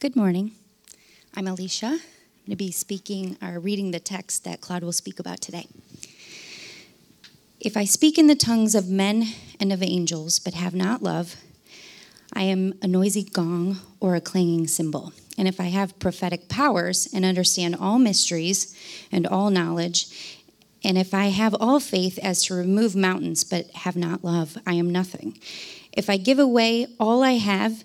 Good morning. I'm Alicia. I'm going to be speaking or reading the text that Claude will speak about today. If I speak in the tongues of men and of angels, but have not love, I am a noisy gong or a clanging cymbal. And if I have prophetic powers and understand all mysteries and all knowledge, and if I have all faith as to remove mountains, but have not love, I am nothing. If I give away all I have,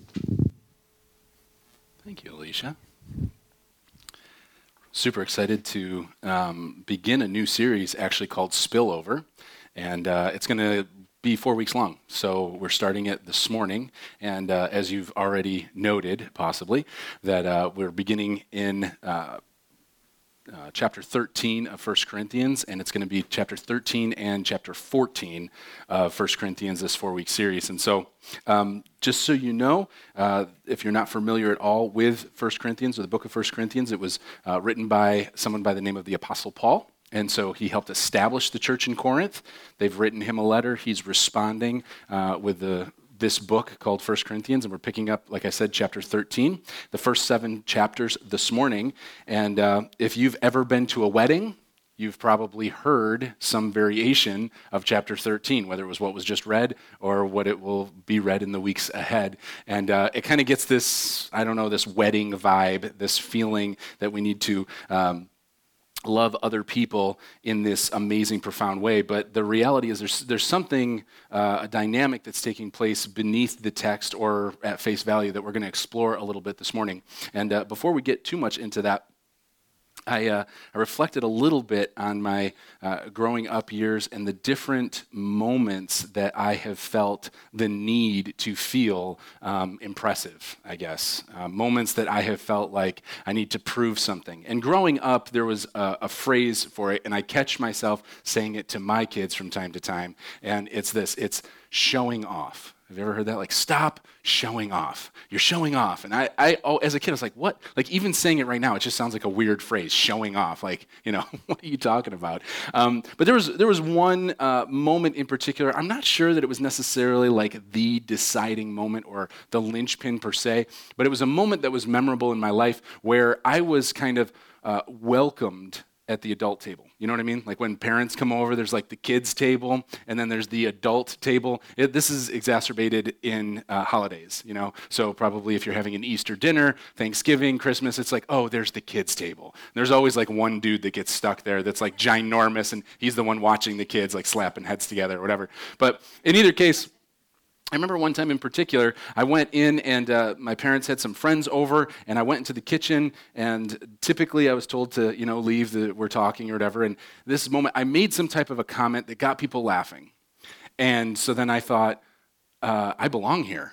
Thank you, Alicia. Super excited to um, begin a new series actually called Spillover. And uh, it's going to be four weeks long. So we're starting it this morning. And uh, as you've already noted, possibly, that uh, we're beginning in uh, chapter 13 of 1 Corinthians, and it's going to be chapter 13 and chapter 14 of 1 Corinthians, this four week series. And so, um, just so you know, uh, if you're not familiar at all with 1 Corinthians or the book of 1 Corinthians, it was uh, written by someone by the name of the Apostle Paul. And so he helped establish the church in Corinth. They've written him a letter. He's responding uh, with the this book called First Corinthians, and we're picking up, like I said, chapter 13, the first seven chapters this morning. And uh, if you've ever been to a wedding, you've probably heard some variation of chapter 13, whether it was what was just read or what it will be read in the weeks ahead. And uh, it kind of gets this, I don't know, this wedding vibe, this feeling that we need to. Um, love other people in this amazing, profound way. But the reality is, there's, there's something, uh, a dynamic that's taking place beneath the text or at face value that we're going to explore a little bit this morning. And uh, before we get too much into that, I, uh, I, reflected a little bit on my uh, growing up years and the different moments that I have felt the need to feel um, impressive, I guess. Uh, moments that I have felt like I need to prove something. And growing up, there was a, a phrase for it, and I catch myself saying it to my kids from time to time. And it's this it's showing off. Have you ever heard that? Like, stop showing off. You're showing off. And I, I oh, as a kid, I was like, what? Like, even saying it right now, it just sounds like a weird phrase, showing off. Like, you know, what are you talking about? Um, but there was, there was one uh, moment in particular. I'm not sure that it was necessarily like the deciding moment or the linchpin per se, but it was a moment that was memorable in my life where I was kind of uh, welcomed at the adult table. You know what I mean? Like when parents come over, there's like the kids' table, and then there's the adult table. It, this is exacerbated in uh, holidays, you know? So probably if you're having an Easter dinner, Thanksgiving, Christmas, it's like, oh, there's the kids' table. There's always like one dude that gets stuck there that's like ginormous, and he's the one watching the kids like slapping heads together or whatever. But in either case, I remember one time in particular, I went in and uh, my parents had some friends over, and I went into the kitchen. And typically, I was told to, you know, leave. The, we're talking or whatever. And this moment, I made some type of a comment that got people laughing. And so then I thought, uh, I belong here.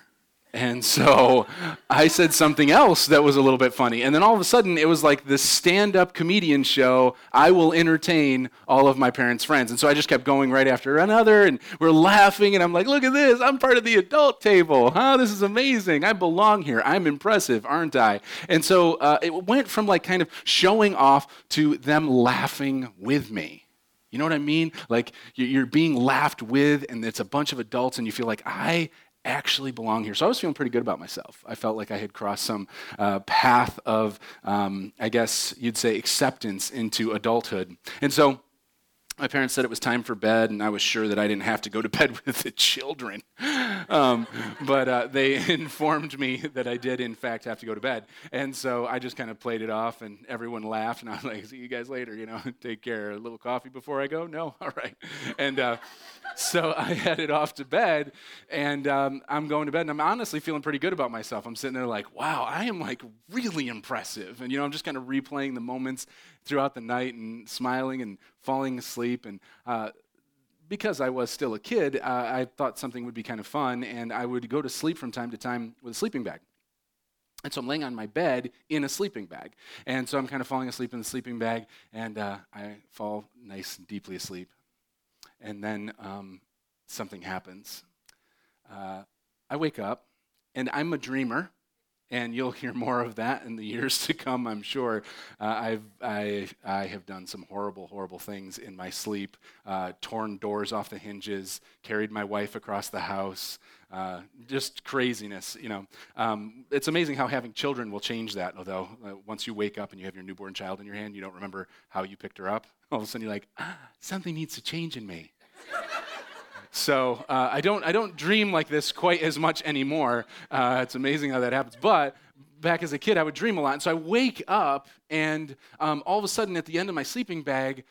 And so I said something else that was a little bit funny. And then all of a sudden, it was like this stand up comedian show. I will entertain all of my parents' friends. And so I just kept going right after another. And we're laughing. And I'm like, look at this. I'm part of the adult table. Huh? This is amazing. I belong here. I'm impressive, aren't I? And so uh, it went from like kind of showing off to them laughing with me. You know what I mean? Like you're being laughed with, and it's a bunch of adults, and you feel like, I actually belong here. So I was feeling pretty good about myself. I felt like I had crossed some uh, path of, um, I guess you'd say, acceptance into adulthood. And so my parents said it was time for bed, and I was sure that I didn't have to go to bed with the children. Um, but uh, they informed me that I did, in fact, have to go to bed. And so I just kind of played it off, and everyone laughed. And I was like, see you guys later, you know, take care. A little coffee before I go? No? All right. And uh, so I headed off to bed, and um, I'm going to bed, and I'm honestly feeling pretty good about myself. I'm sitting there like, wow, I am like really impressive. And, you know, I'm just kind of replaying the moments throughout the night and smiling and falling asleep. And uh, because I was still a kid, uh, I thought something would be kind of fun, and I would go to sleep from time to time with a sleeping bag. And so I'm laying on my bed in a sleeping bag. And so I'm kind of falling asleep in the sleeping bag, and uh, I fall nice and deeply asleep. And then um, something happens. Uh, I wake up, and I'm a dreamer and you'll hear more of that in the years to come, I'm sure. Uh, I've, I, I have done some horrible, horrible things in my sleep, uh, torn doors off the hinges, carried my wife across the house, uh, just craziness, you know. Um, it's amazing how having children will change that, although uh, once you wake up and you have your newborn child in your hand, you don't remember how you picked her up. All of a sudden you're like, ah, something needs to change in me. So uh, I don't I don't dream like this quite as much anymore. Uh, it's amazing how that happens. But back as a kid, I would dream a lot. And so I wake up, and um, all of a sudden, at the end of my sleeping bag,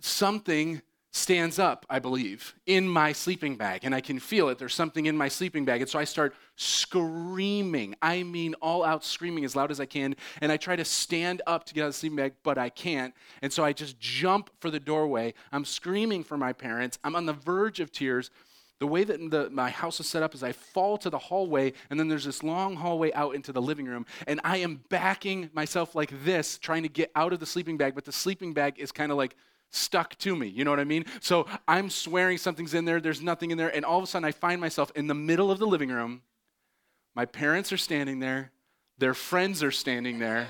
something stands up, I believe, in my sleeping bag, and I can feel it. There's something in my sleeping bag. And so I start screaming. I mean, all out screaming as loud as I can. And I try to stand up to get out of the sleeping bag, but I can't. And so I just jump for the doorway. I'm screaming for my parents. I'm on the verge of tears. The way that the, my house is set up is I fall to the hallway, and then there's this long hallway out into the living room, and I am backing myself like this, trying to get out of the sleeping bag, but the sleeping bag is kind of like stuck to me. You know what I mean? So I'm swearing something's in there, there's nothing in there, and all of a sudden I find myself in the middle of the living room. My parents are standing there, their friends are standing there,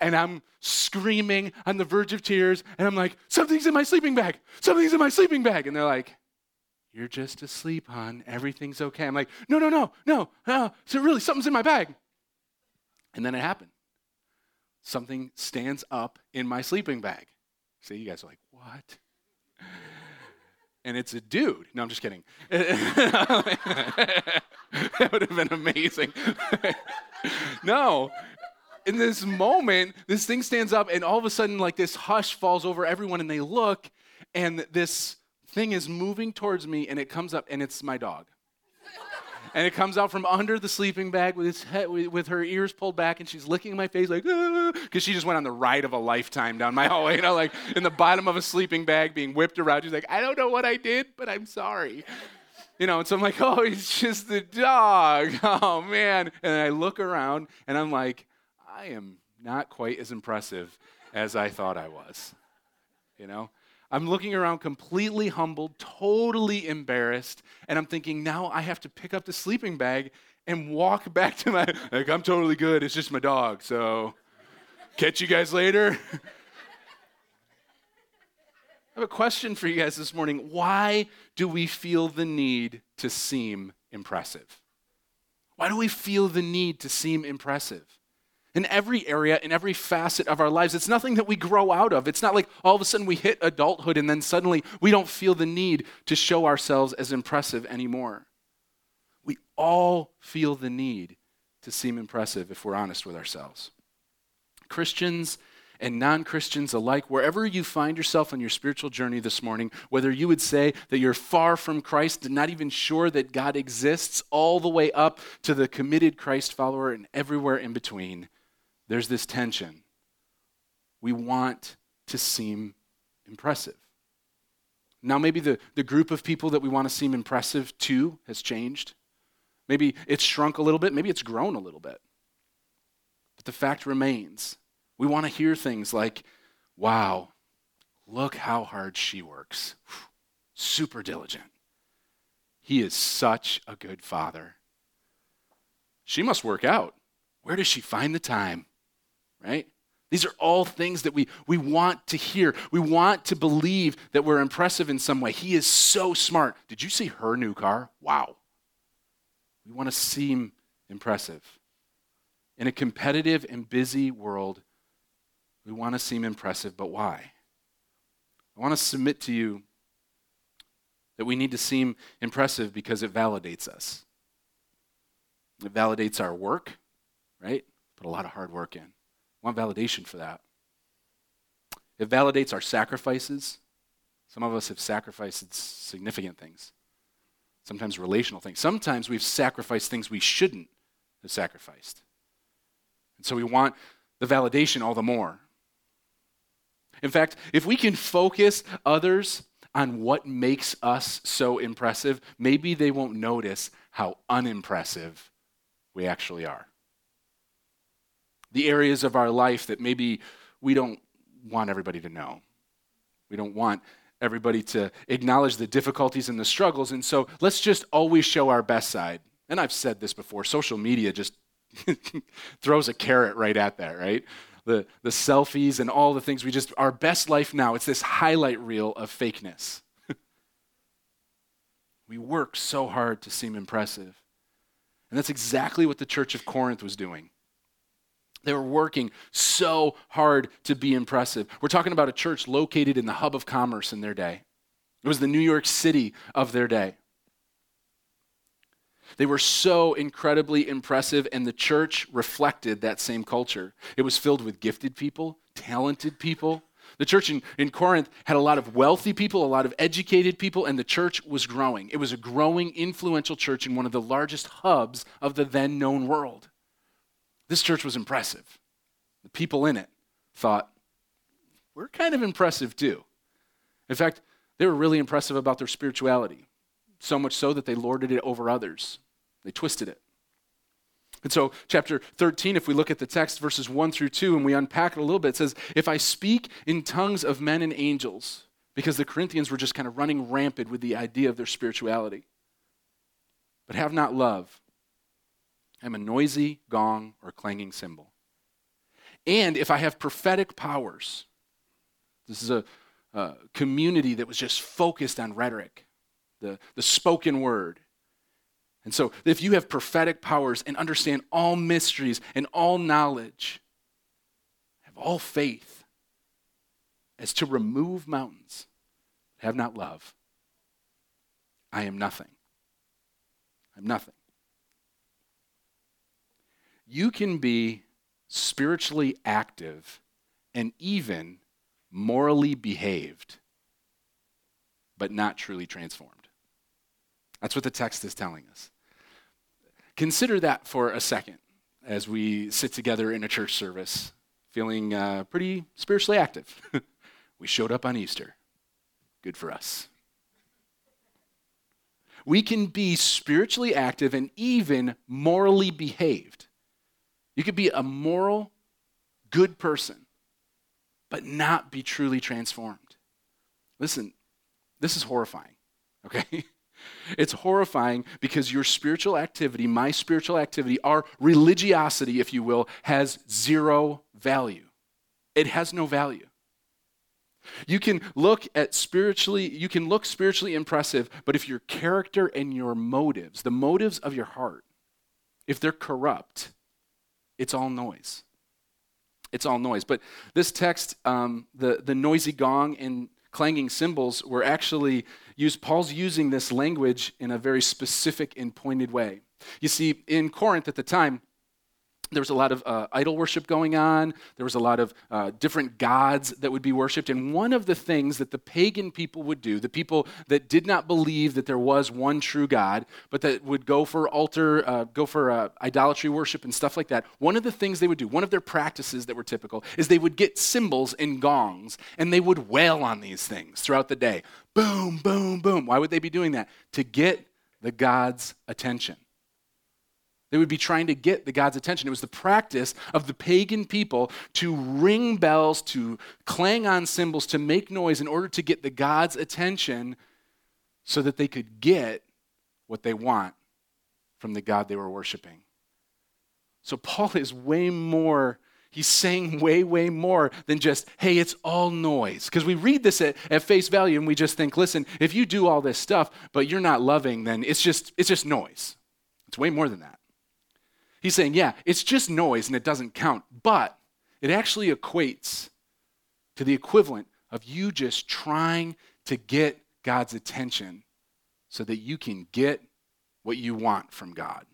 and I'm screaming on the verge of tears, and I'm like, Something's in my sleeping bag! Something's in my sleeping bag! And they're like, You're just asleep, hon. Everything's okay. I'm like, No, no, no, no, no. So really, something's in my bag. And then it happened. Something stands up in my sleeping bag. See, you guys are like, what? And it's a dude. No, I'm just kidding. that would have been amazing. no. In this moment, this thing stands up, and all of a sudden, like this hush falls over everyone, and they look, and this thing is moving towards me, and it comes up, and it's my dog and it comes out from under the sleeping bag with, head, with her ears pulled back, and she's licking my face like, because ah, she just went on the ride of a lifetime down my hallway, you know, like in the bottom of a sleeping bag being whipped around. She's like, I don't know what I did, but I'm sorry. You know, and so I'm like, oh, it's just the dog. Oh, man. And I look around, and I'm like, I am not quite as impressive as I thought I was. You know? I'm looking around completely humbled, totally embarrassed, and I'm thinking, now I have to pick up the sleeping bag and walk back to my, like, I'm totally good. It's just my dog. So, catch you guys later. I have a question for you guys this morning. Why do we feel the need to seem impressive? Why do we feel the need to seem impressive? In every area, in every facet of our lives. It's nothing that we grow out of. It's not like all of a sudden we hit adulthood and then suddenly we don't feel the need to show ourselves as impressive anymore. We all feel the need to seem impressive if we're honest with ourselves. Christians and non Christians alike, wherever you find yourself on your spiritual journey this morning, whether you would say that you're far from Christ and not even sure that God exists, all the way up to the committed Christ follower and everywhere in between, there's this tension. We want to seem impressive. Now, maybe the, the group of people that we want to seem impressive to has changed. Maybe it's shrunk a little bit, maybe it's grown a little bit. But the fact remains we want to hear things like, wow, look how hard she works. Super diligent. He is such a good father. She must work out. Where does she find the time? Right? These are all things that we, we want to hear. We want to believe that we're impressive in some way. He is so smart. Did you see her new car? Wow. We want to seem impressive. In a competitive and busy world, we want to seem impressive, but why? I want to submit to you that we need to seem impressive because it validates us. It validates our work, right? Put a lot of hard work in want validation for that. It validates our sacrifices. Some of us have sacrificed significant things, sometimes relational things. Sometimes we've sacrificed things we shouldn't have sacrificed. And so we want the validation all the more. In fact, if we can focus others on what makes us so impressive, maybe they won't notice how unimpressive we actually are. The areas of our life that maybe we don't want everybody to know. We don't want everybody to acknowledge the difficulties and the struggles. And so let's just always show our best side. And I've said this before social media just throws a carrot right at that, right? The, the selfies and all the things we just, our best life now, it's this highlight reel of fakeness. we work so hard to seem impressive. And that's exactly what the church of Corinth was doing. They were working so hard to be impressive. We're talking about a church located in the hub of commerce in their day. It was the New York City of their day. They were so incredibly impressive, and the church reflected that same culture. It was filled with gifted people, talented people. The church in, in Corinth had a lot of wealthy people, a lot of educated people, and the church was growing. It was a growing, influential church in one of the largest hubs of the then known world. This church was impressive. The people in it thought, we're kind of impressive too. In fact, they were really impressive about their spirituality, so much so that they lorded it over others. They twisted it. And so, chapter 13, if we look at the text, verses 1 through 2, and we unpack it a little bit, it says, If I speak in tongues of men and angels, because the Corinthians were just kind of running rampant with the idea of their spirituality, but have not love, I'm a noisy gong or clanging cymbal. And if I have prophetic powers, this is a, a community that was just focused on rhetoric, the, the spoken word. And so, if you have prophetic powers and understand all mysteries and all knowledge, have all faith as to remove mountains, have not love, I am nothing. I'm nothing you can be spiritually active and even morally behaved, but not truly transformed. That's what the text is telling us. Consider that for a second as we sit together in a church service, feeling uh, pretty spiritually active. we showed up on Easter. Good for us. We can be spiritually active and even morally behaved you could be a moral, good person, but not be truly transformed. Listen, this is horrifying, okay? It's horrifying because your spiritual activity, my spiritual activity, our religiosity, if you will, has zero value. It has no value. You can look at spiritually, you can look spiritually impressive, but if your character and your motives, the motives of your heart, if they're corrupt, it's all noise. It's all noise. But this text, um, the, the noisy gong and clanging cymbals were actually used, Paul's using this language in a very specific and pointed way. You see, in Corinth at the time, there was a lot of uh, idol worship going on. There was a lot of uh, different gods that would be worshiped. And one of the things that the pagan people would do, the people that did not believe that there was one true God, but that would go for altar, uh, go for uh, idolatry worship and stuff like that, one of the things they would do, one of their practices that were typical, is they would get cymbals and gongs and they would wail on these things throughout the day. Boom, boom, boom. Why would they be doing that? To get the God's attention. They would be trying to get the God's attention. It was the practice of the pagan people to ring bells, to clang on cymbals, to make noise in order to get the God's attention so that they could get what they want from the God they were worshiping. So Paul is way more he's saying way, way more than just, hey, it's all noise. Because we read this at, at face value and we just think, listen, if you do all this stuff, but you're not loving, then it's just, it's just noise. It's way more than that. He's saying, yeah, it's just noise and it doesn't count, but it actually equates to the equivalent of you just trying to get God's attention so that you can get what you want from God.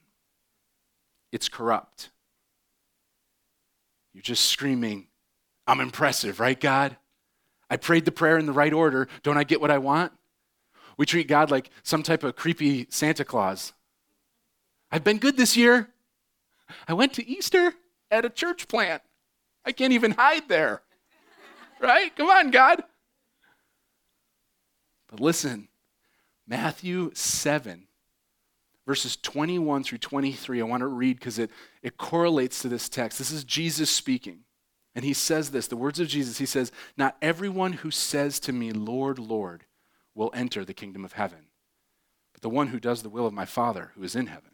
It's corrupt. You're just screaming, I'm impressive, right, God? I prayed the prayer in the right order. Don't I get what I want? We treat God like some type of creepy Santa Claus. I've been good this year. I went to Easter at a church plant. I can't even hide there. right? Come on, God. But listen, Matthew 7, verses 21 through 23. I want to read because it, it correlates to this text. This is Jesus speaking. And he says this the words of Jesus. He says, Not everyone who says to me, Lord, Lord, will enter the kingdom of heaven, but the one who does the will of my Father who is in heaven.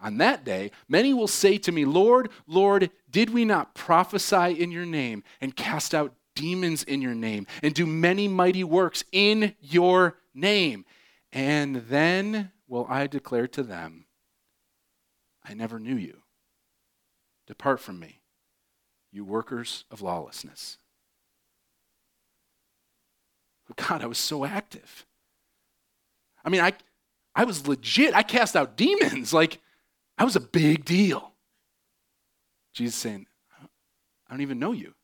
On that day, many will say to me, Lord, Lord, did we not prophesy in your name and cast out demons in your name and do many mighty works in your name? And then will I declare to them, I never knew you. Depart from me, you workers of lawlessness. God, I was so active. I mean, I, I was legit. I cast out demons. Like, I was a big deal. Jesus saying, I don't even know you.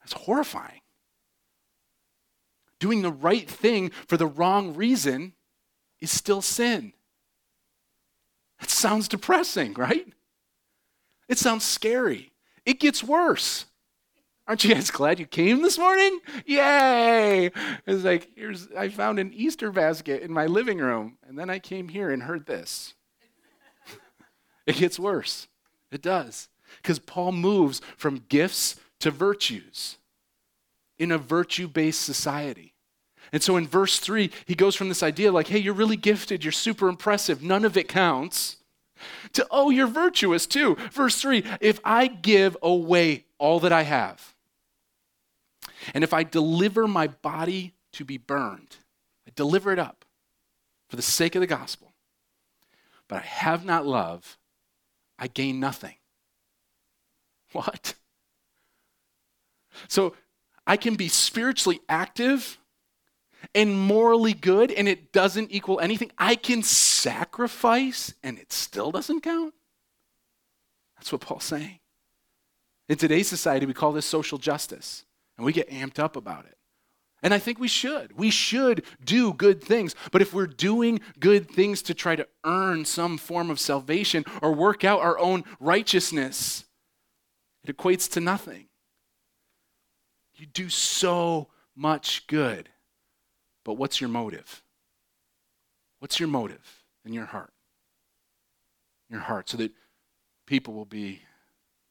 That's horrifying. Doing the right thing for the wrong reason is still sin. That sounds depressing, right? It sounds scary. It gets worse. Aren't you guys glad you came this morning? Yay! It's like, here's, I found an Easter basket in my living room, and then I came here and heard this. it gets worse. It does. Because Paul moves from gifts to virtues in a virtue based society. And so in verse 3, he goes from this idea like, hey, you're really gifted, you're super impressive, none of it counts, to, oh, you're virtuous too. Verse 3, if I give away all that I have, and if I deliver my body to be burned, I deliver it up for the sake of the gospel, but I have not love, I gain nothing. What? So I can be spiritually active and morally good and it doesn't equal anything. I can sacrifice and it still doesn't count. That's what Paul's saying. In today's society, we call this social justice. And we get amped up about it. And I think we should. We should do good things. But if we're doing good things to try to earn some form of salvation or work out our own righteousness, it equates to nothing. You do so much good. But what's your motive? What's your motive in your heart? Your heart, so that people will be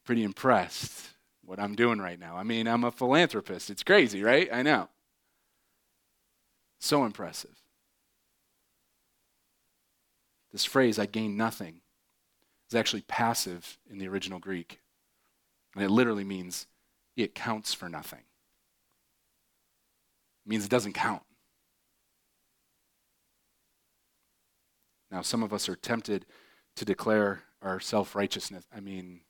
pretty impressed what I'm doing right now. I mean, I'm a philanthropist. It's crazy, right? I know. So impressive. This phrase, I gain nothing, is actually passive in the original Greek. And it literally means it counts for nothing. It means it doesn't count. Now, some of us are tempted to declare our self righteousness. I mean,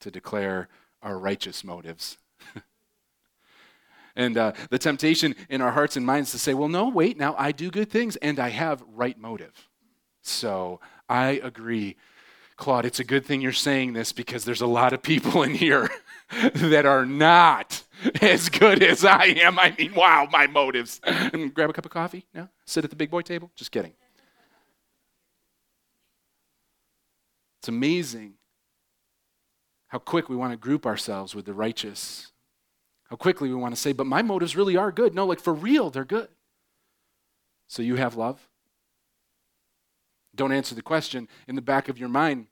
to declare our righteous motives. and uh, the temptation in our hearts and minds to say, well, no, wait, now I do good things and I have right motive. So I agree. Claude, it's a good thing you're saying this because there's a lot of people in here that are not as good as I am. I mean, wow, my motives. And grab a cup of coffee? No? Sit at the big boy table? Just kidding. It's amazing how quick we want to group ourselves with the righteous. How quickly we want to say, but my motives really are good. No, like for real, they're good. So you have love? Don't answer the question in the back of your mind.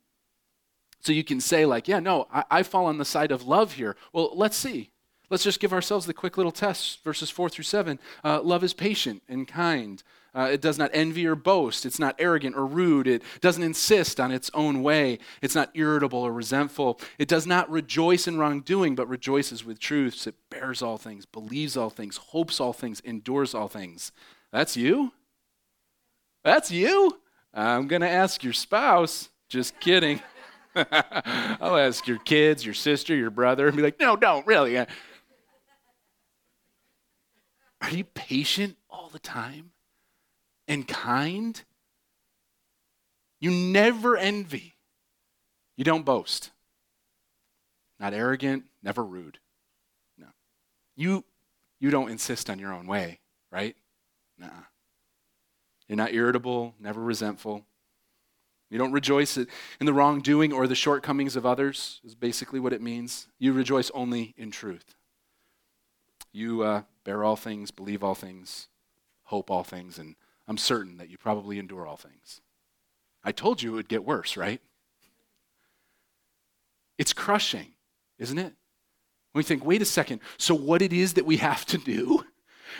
So you can say, like, yeah, no, I, I fall on the side of love here. Well, let's see. Let's just give ourselves the quick little test, verses 4 through 7. Uh, love is patient and kind. Uh, it does not envy or boast. It's not arrogant or rude. It doesn't insist on its own way. It's not irritable or resentful. It does not rejoice in wrongdoing, but rejoices with truths. It bears all things, believes all things, hopes all things, endures all things. That's you? That's you? I'm going to ask your spouse. Just kidding. I'll ask your kids, your sister, your brother, and be like, no, don't, really. Are you patient all the time and kind? You never envy. You don't boast. Not arrogant, never rude. No. You you don't insist on your own way, right? Nah. You're not irritable, never resentful. You don't rejoice in the wrongdoing or the shortcomings of others, is basically what it means. You rejoice only in truth. You uh, bear all things, believe all things, hope all things, and I'm certain that you probably endure all things. I told you it would get worse, right? It's crushing, isn't it? When we think, wait a second, so what it is that we have to do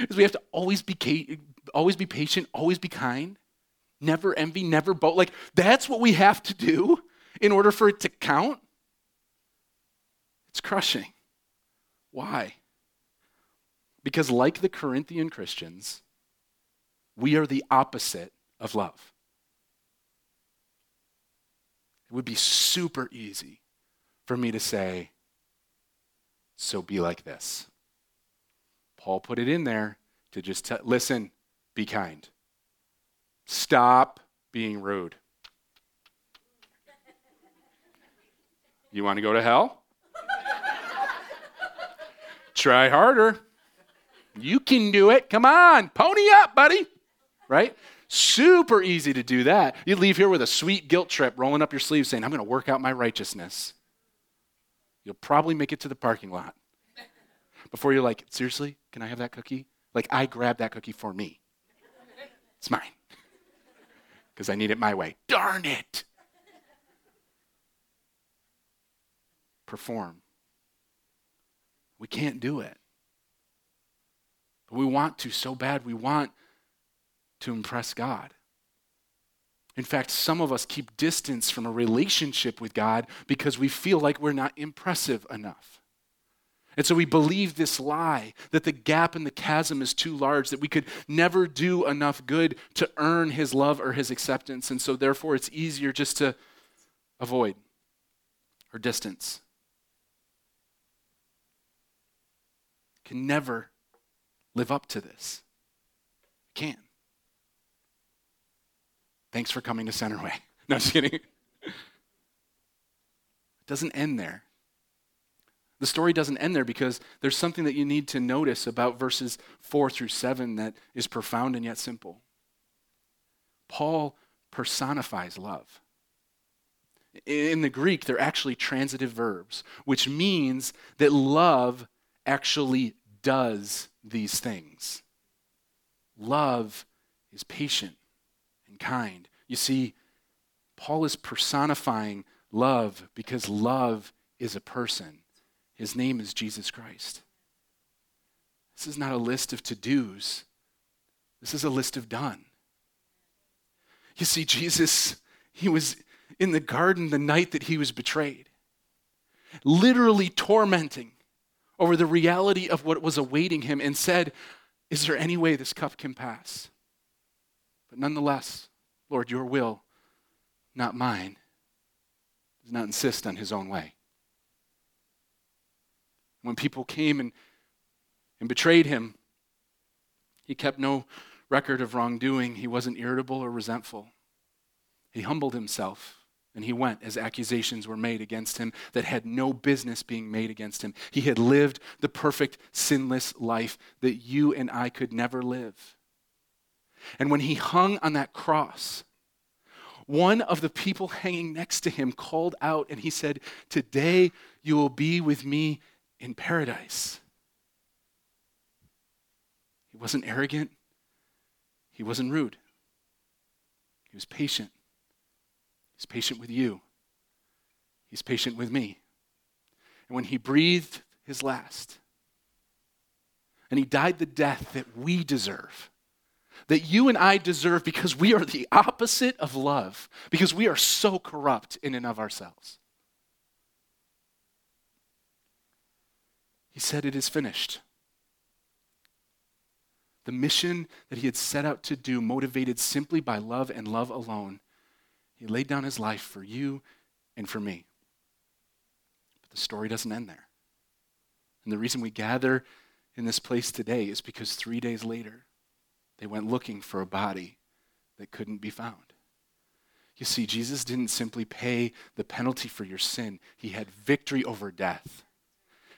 is we have to always be always be patient, always be kind, never envy, never boast. Like that's what we have to do in order for it to count. It's crushing. Why? Because like the Corinthian Christians, we are the opposite of love. It would be super easy for me to say, so be like this. Paul put it in there to just t- listen, be kind. Stop being rude. You want to go to hell? Try harder. You can do it. Come on, pony up, buddy. Right? Super easy to do that. You leave here with a sweet guilt trip rolling up your sleeve saying, I'm going to work out my righteousness. You'll probably make it to the parking lot before you're like, seriously, can I have that cookie? Like, I grabbed that cookie for me. It's mine because I need it my way. Darn it. Perform. We can't do it. But we want to so bad. We want to impress God. In fact, some of us keep distance from a relationship with God because we feel like we're not impressive enough. And so we believe this lie that the gap in the chasm is too large, that we could never do enough good to earn his love or his acceptance. And so therefore it's easier just to avoid or distance. Can never live up to this. Can. Thanks for coming to Centerway. No, just kidding. It doesn't end there. The story doesn't end there because there's something that you need to notice about verses 4 through 7 that is profound and yet simple. Paul personifies love. In the Greek, they're actually transitive verbs, which means that love actually does these things. Love is patient kind. You see, Paul is personifying love because love is a person. His name is Jesus Christ. This is not a list of to dos, this is a list of done. You see, Jesus, he was in the garden the night that he was betrayed, literally tormenting over the reality of what was awaiting him, and said, Is there any way this cup can pass? But nonetheless, Lord, your will, not mine, does not insist on his own way. When people came and, and betrayed him, he kept no record of wrongdoing. He wasn't irritable or resentful. He humbled himself and he went as accusations were made against him that had no business being made against him. He had lived the perfect, sinless life that you and I could never live. And when he hung on that cross, one of the people hanging next to him called out and he said, Today you will be with me in paradise. He wasn't arrogant, he wasn't rude, he was patient. He's patient with you, he's patient with me. And when he breathed his last, and he died the death that we deserve, that you and I deserve because we are the opposite of love, because we are so corrupt in and of ourselves. He said, It is finished. The mission that he had set out to do, motivated simply by love and love alone, he laid down his life for you and for me. But the story doesn't end there. And the reason we gather in this place today is because three days later, they went looking for a body that couldn't be found. You see, Jesus didn't simply pay the penalty for your sin, he had victory over death.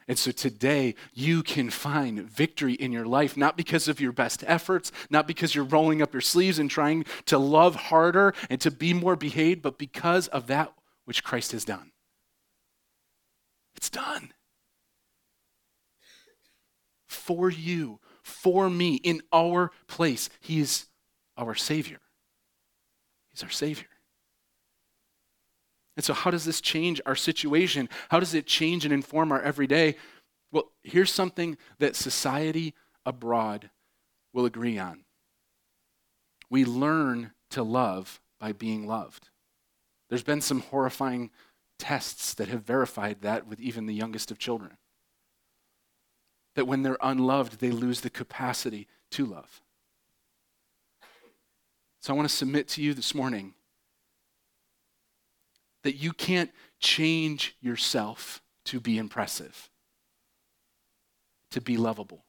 And so today, you can find victory in your life, not because of your best efforts, not because you're rolling up your sleeves and trying to love harder and to be more behaved, but because of that which Christ has done. It's done. For you, for me, in our place, He is our Savior. He's our Savior. And so, how does this change our situation? How does it change and inform our everyday? Well, here's something that society abroad will agree on. We learn to love by being loved. There's been some horrifying tests that have verified that with even the youngest of children. That when they're unloved, they lose the capacity to love. So I want to submit to you this morning that you can't change yourself to be impressive, to be lovable,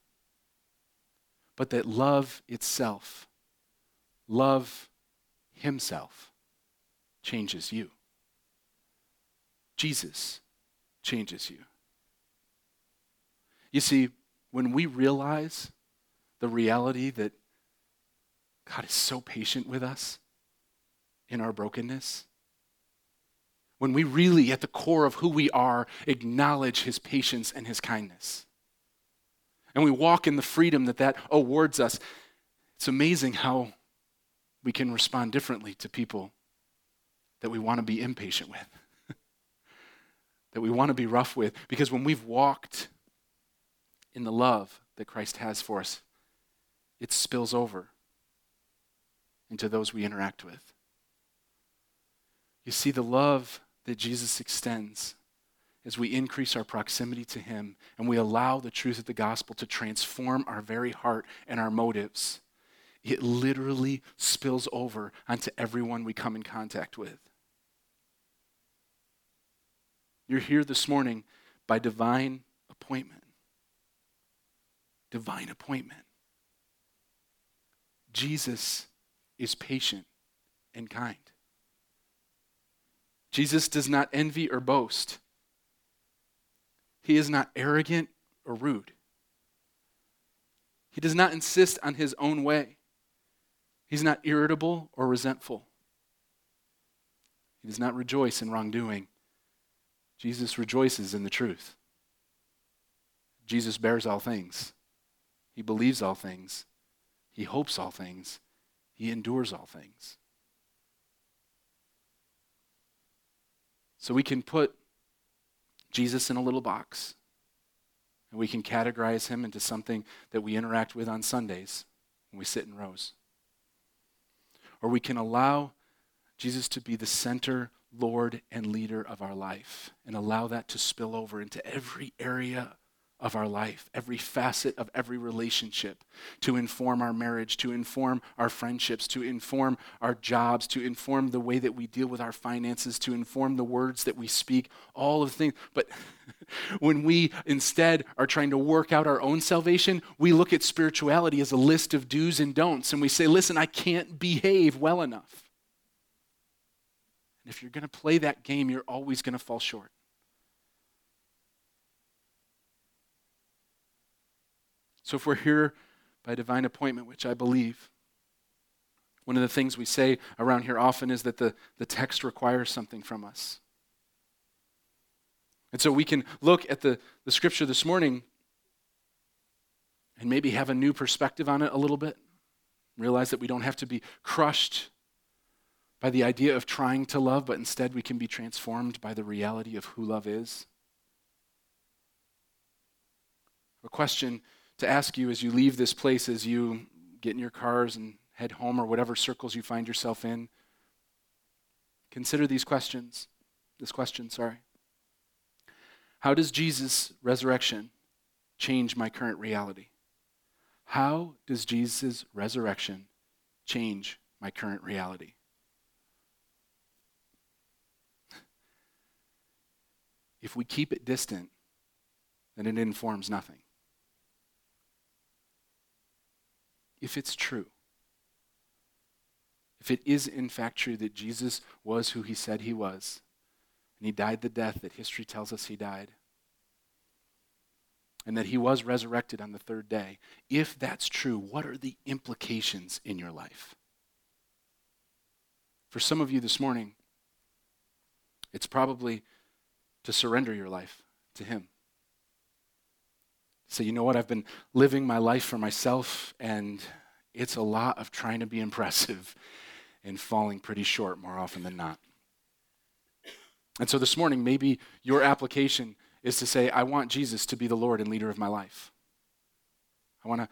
but that love itself, love himself, changes you. Jesus changes you. You see, when we realize the reality that God is so patient with us in our brokenness, when we really, at the core of who we are, acknowledge his patience and his kindness, and we walk in the freedom that that awards us, it's amazing how we can respond differently to people that we want to be impatient with that we want to be rough with. Because when we've walked in the love that Christ has for us, it spills over into those we interact with. You see, the love that Jesus extends as we increase our proximity to Him and we allow the truth of the gospel to transform our very heart and our motives, it literally spills over onto everyone we come in contact with. You're here this morning by divine appointment. Divine appointment. Jesus is patient and kind. Jesus does not envy or boast. He is not arrogant or rude. He does not insist on his own way. He's not irritable or resentful. He does not rejoice in wrongdoing. Jesus rejoices in the truth. Jesus bears all things. He believes all things. He hopes all things. He endures all things. So we can put Jesus in a little box. And we can categorize him into something that we interact with on Sundays when we sit in rows. Or we can allow Jesus to be the center Lord and leader of our life and allow that to spill over into every area of our life, every facet of every relationship, to inform our marriage, to inform our friendships, to inform our jobs, to inform the way that we deal with our finances, to inform the words that we speak, all of the things. But when we instead are trying to work out our own salvation, we look at spirituality as a list of do's and don'ts, and we say, listen, I can't behave well enough. And if you're going to play that game, you're always going to fall short. So if we're here by divine appointment, which I believe, one of the things we say around here often is that the, the text requires something from us. And so we can look at the, the scripture this morning and maybe have a new perspective on it a little bit. Realize that we don't have to be crushed by the idea of trying to love, but instead we can be transformed by the reality of who love is? A question to ask you as you leave this place, as you get in your cars and head home or whatever circles you find yourself in. Consider these questions. This question, sorry. How does Jesus' resurrection change my current reality? How does Jesus' resurrection change my current reality? if we keep it distant, then it informs nothing. If it's true, if it is in fact true that Jesus was who he said he was, and he died the death that history tells us he died, and that he was resurrected on the third day, if that's true, what are the implications in your life? For some of you this morning, it's probably to surrender your life to Him. Say, you know what? I've been living my life for myself, and It's a lot of trying to be impressive and falling pretty short more often than not. And so this morning, maybe your application is to say, I want Jesus to be the Lord and leader of my life. I want to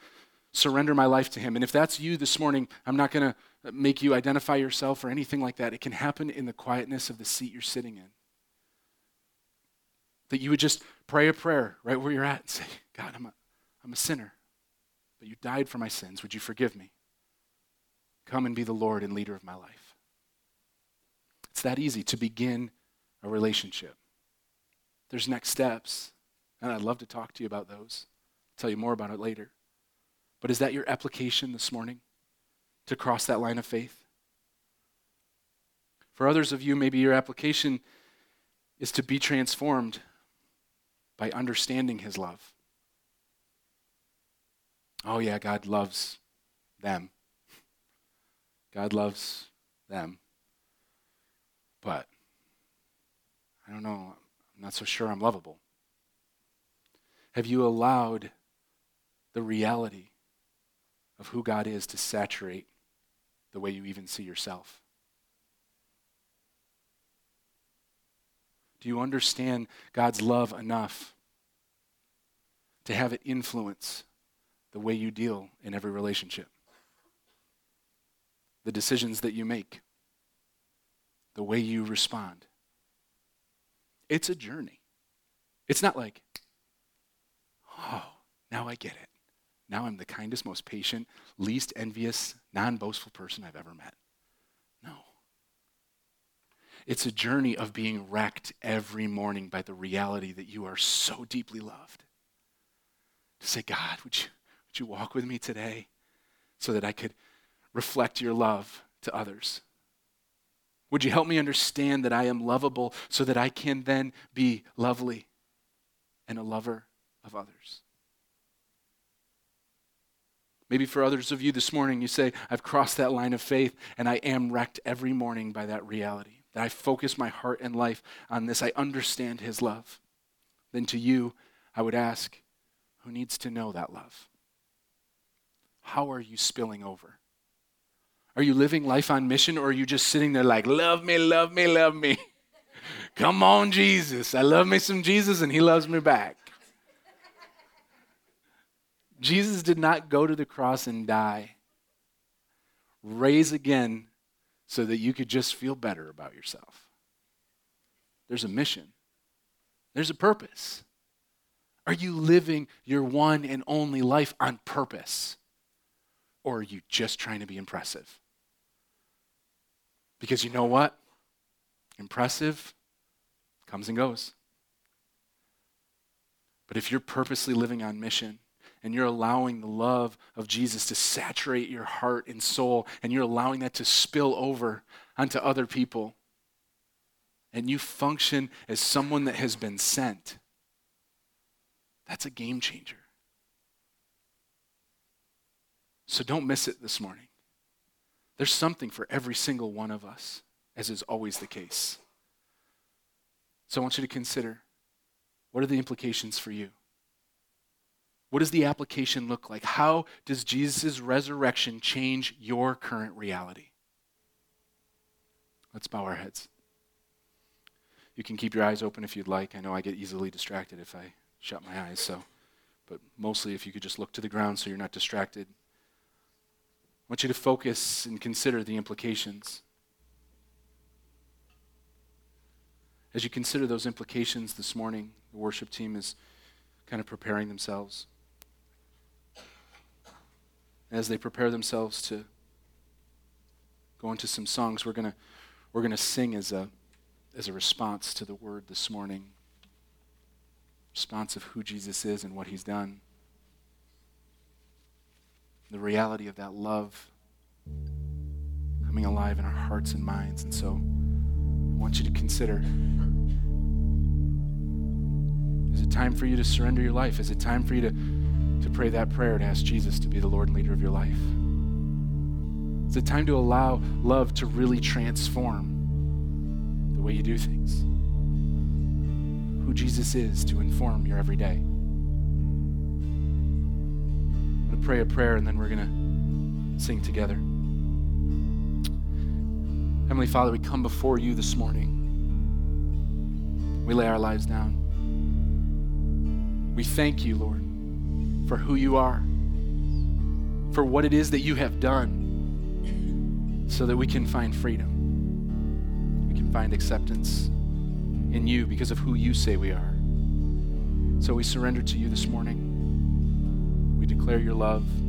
surrender my life to him. And if that's you this morning, I'm not going to make you identify yourself or anything like that. It can happen in the quietness of the seat you're sitting in. That you would just pray a prayer right where you're at and say, God, I'm a, I'm a sinner, but you died for my sins. Would you forgive me? Come and be the Lord and leader of my life. It's that easy to begin a relationship. There's next steps, and I'd love to talk to you about those. I'll tell you more about it later. But is that your application this morning to cross that line of faith? For others of you, maybe your application is to be transformed by understanding his love. Oh, yeah, God loves them. God loves them. But I don't know, I'm not so sure I'm lovable. Have you allowed the reality of who God is to saturate the way you even see yourself? Do you understand God's love enough to have it influence the way you deal in every relationship? The decisions that you make, the way you respond. It's a journey. It's not like, oh, now I get it. Now I'm the kindest, most patient, least envious, non boastful person I've ever met. No. It's a journey of being wrecked every morning by the reality that you are so deeply loved. To say, God, would you, you walk with me today so that I could reflect your love to others? Would you help me understand that I am lovable so that I can then be lovely and a lover of others? Maybe for others of you this morning, you say, I've crossed that line of faith and I am wrecked every morning by that reality that I focus my heart and life on this, I understand His love, then to you, I would ask, who needs to know that love? How are you spilling over? Are you living life on mission or are you just sitting there like, love me, love me, love me? Come on, Jesus. I love me some Jesus and he loves me back. Jesus did not go to the cross and die, raise again so that you could just feel better about yourself. There's a mission, there's a purpose. Are you living your one and only life on purpose? Or are you just trying to be impressive? Because you know what? Impressive comes and goes. But if you're purposely living on mission, and you're allowing the love of Jesus to saturate your heart and soul, and you're allowing that to spill over onto other people, and you function as someone that has been sent, that's a game changer. So don't miss it this morning. There's something for every single one of us, as is always the case. So I want you to consider what are the implications for you? What does the application look like? How does Jesus' resurrection change your current reality? Let's bow our heads. You can keep your eyes open if you'd like. I know I get easily distracted if I shut my eyes, so but mostly if you could just look to the ground so you're not distracted. I want you to focus and consider the implications. As you consider those implications this morning, the worship team is kind of preparing themselves as they prepare themselves to go into some songs, we're going we're going to sing as a as a response to the word this morning. Response of who Jesus is and what he's done. The reality of that love coming alive in our hearts and minds. And so I want you to consider is it time for you to surrender your life? Is it time for you to to pray that prayer and ask Jesus to be the Lord and leader of your life. Is it time to allow love to really transform the way you do things. Who Jesus is to inform your everyday. Pray a prayer and then we're going to sing together. Heavenly Father, we come before you this morning. We lay our lives down. We thank you, Lord, for who you are, for what it is that you have done, so that we can find freedom. We can find acceptance in you because of who you say we are. So we surrender to you this morning. Declare your love.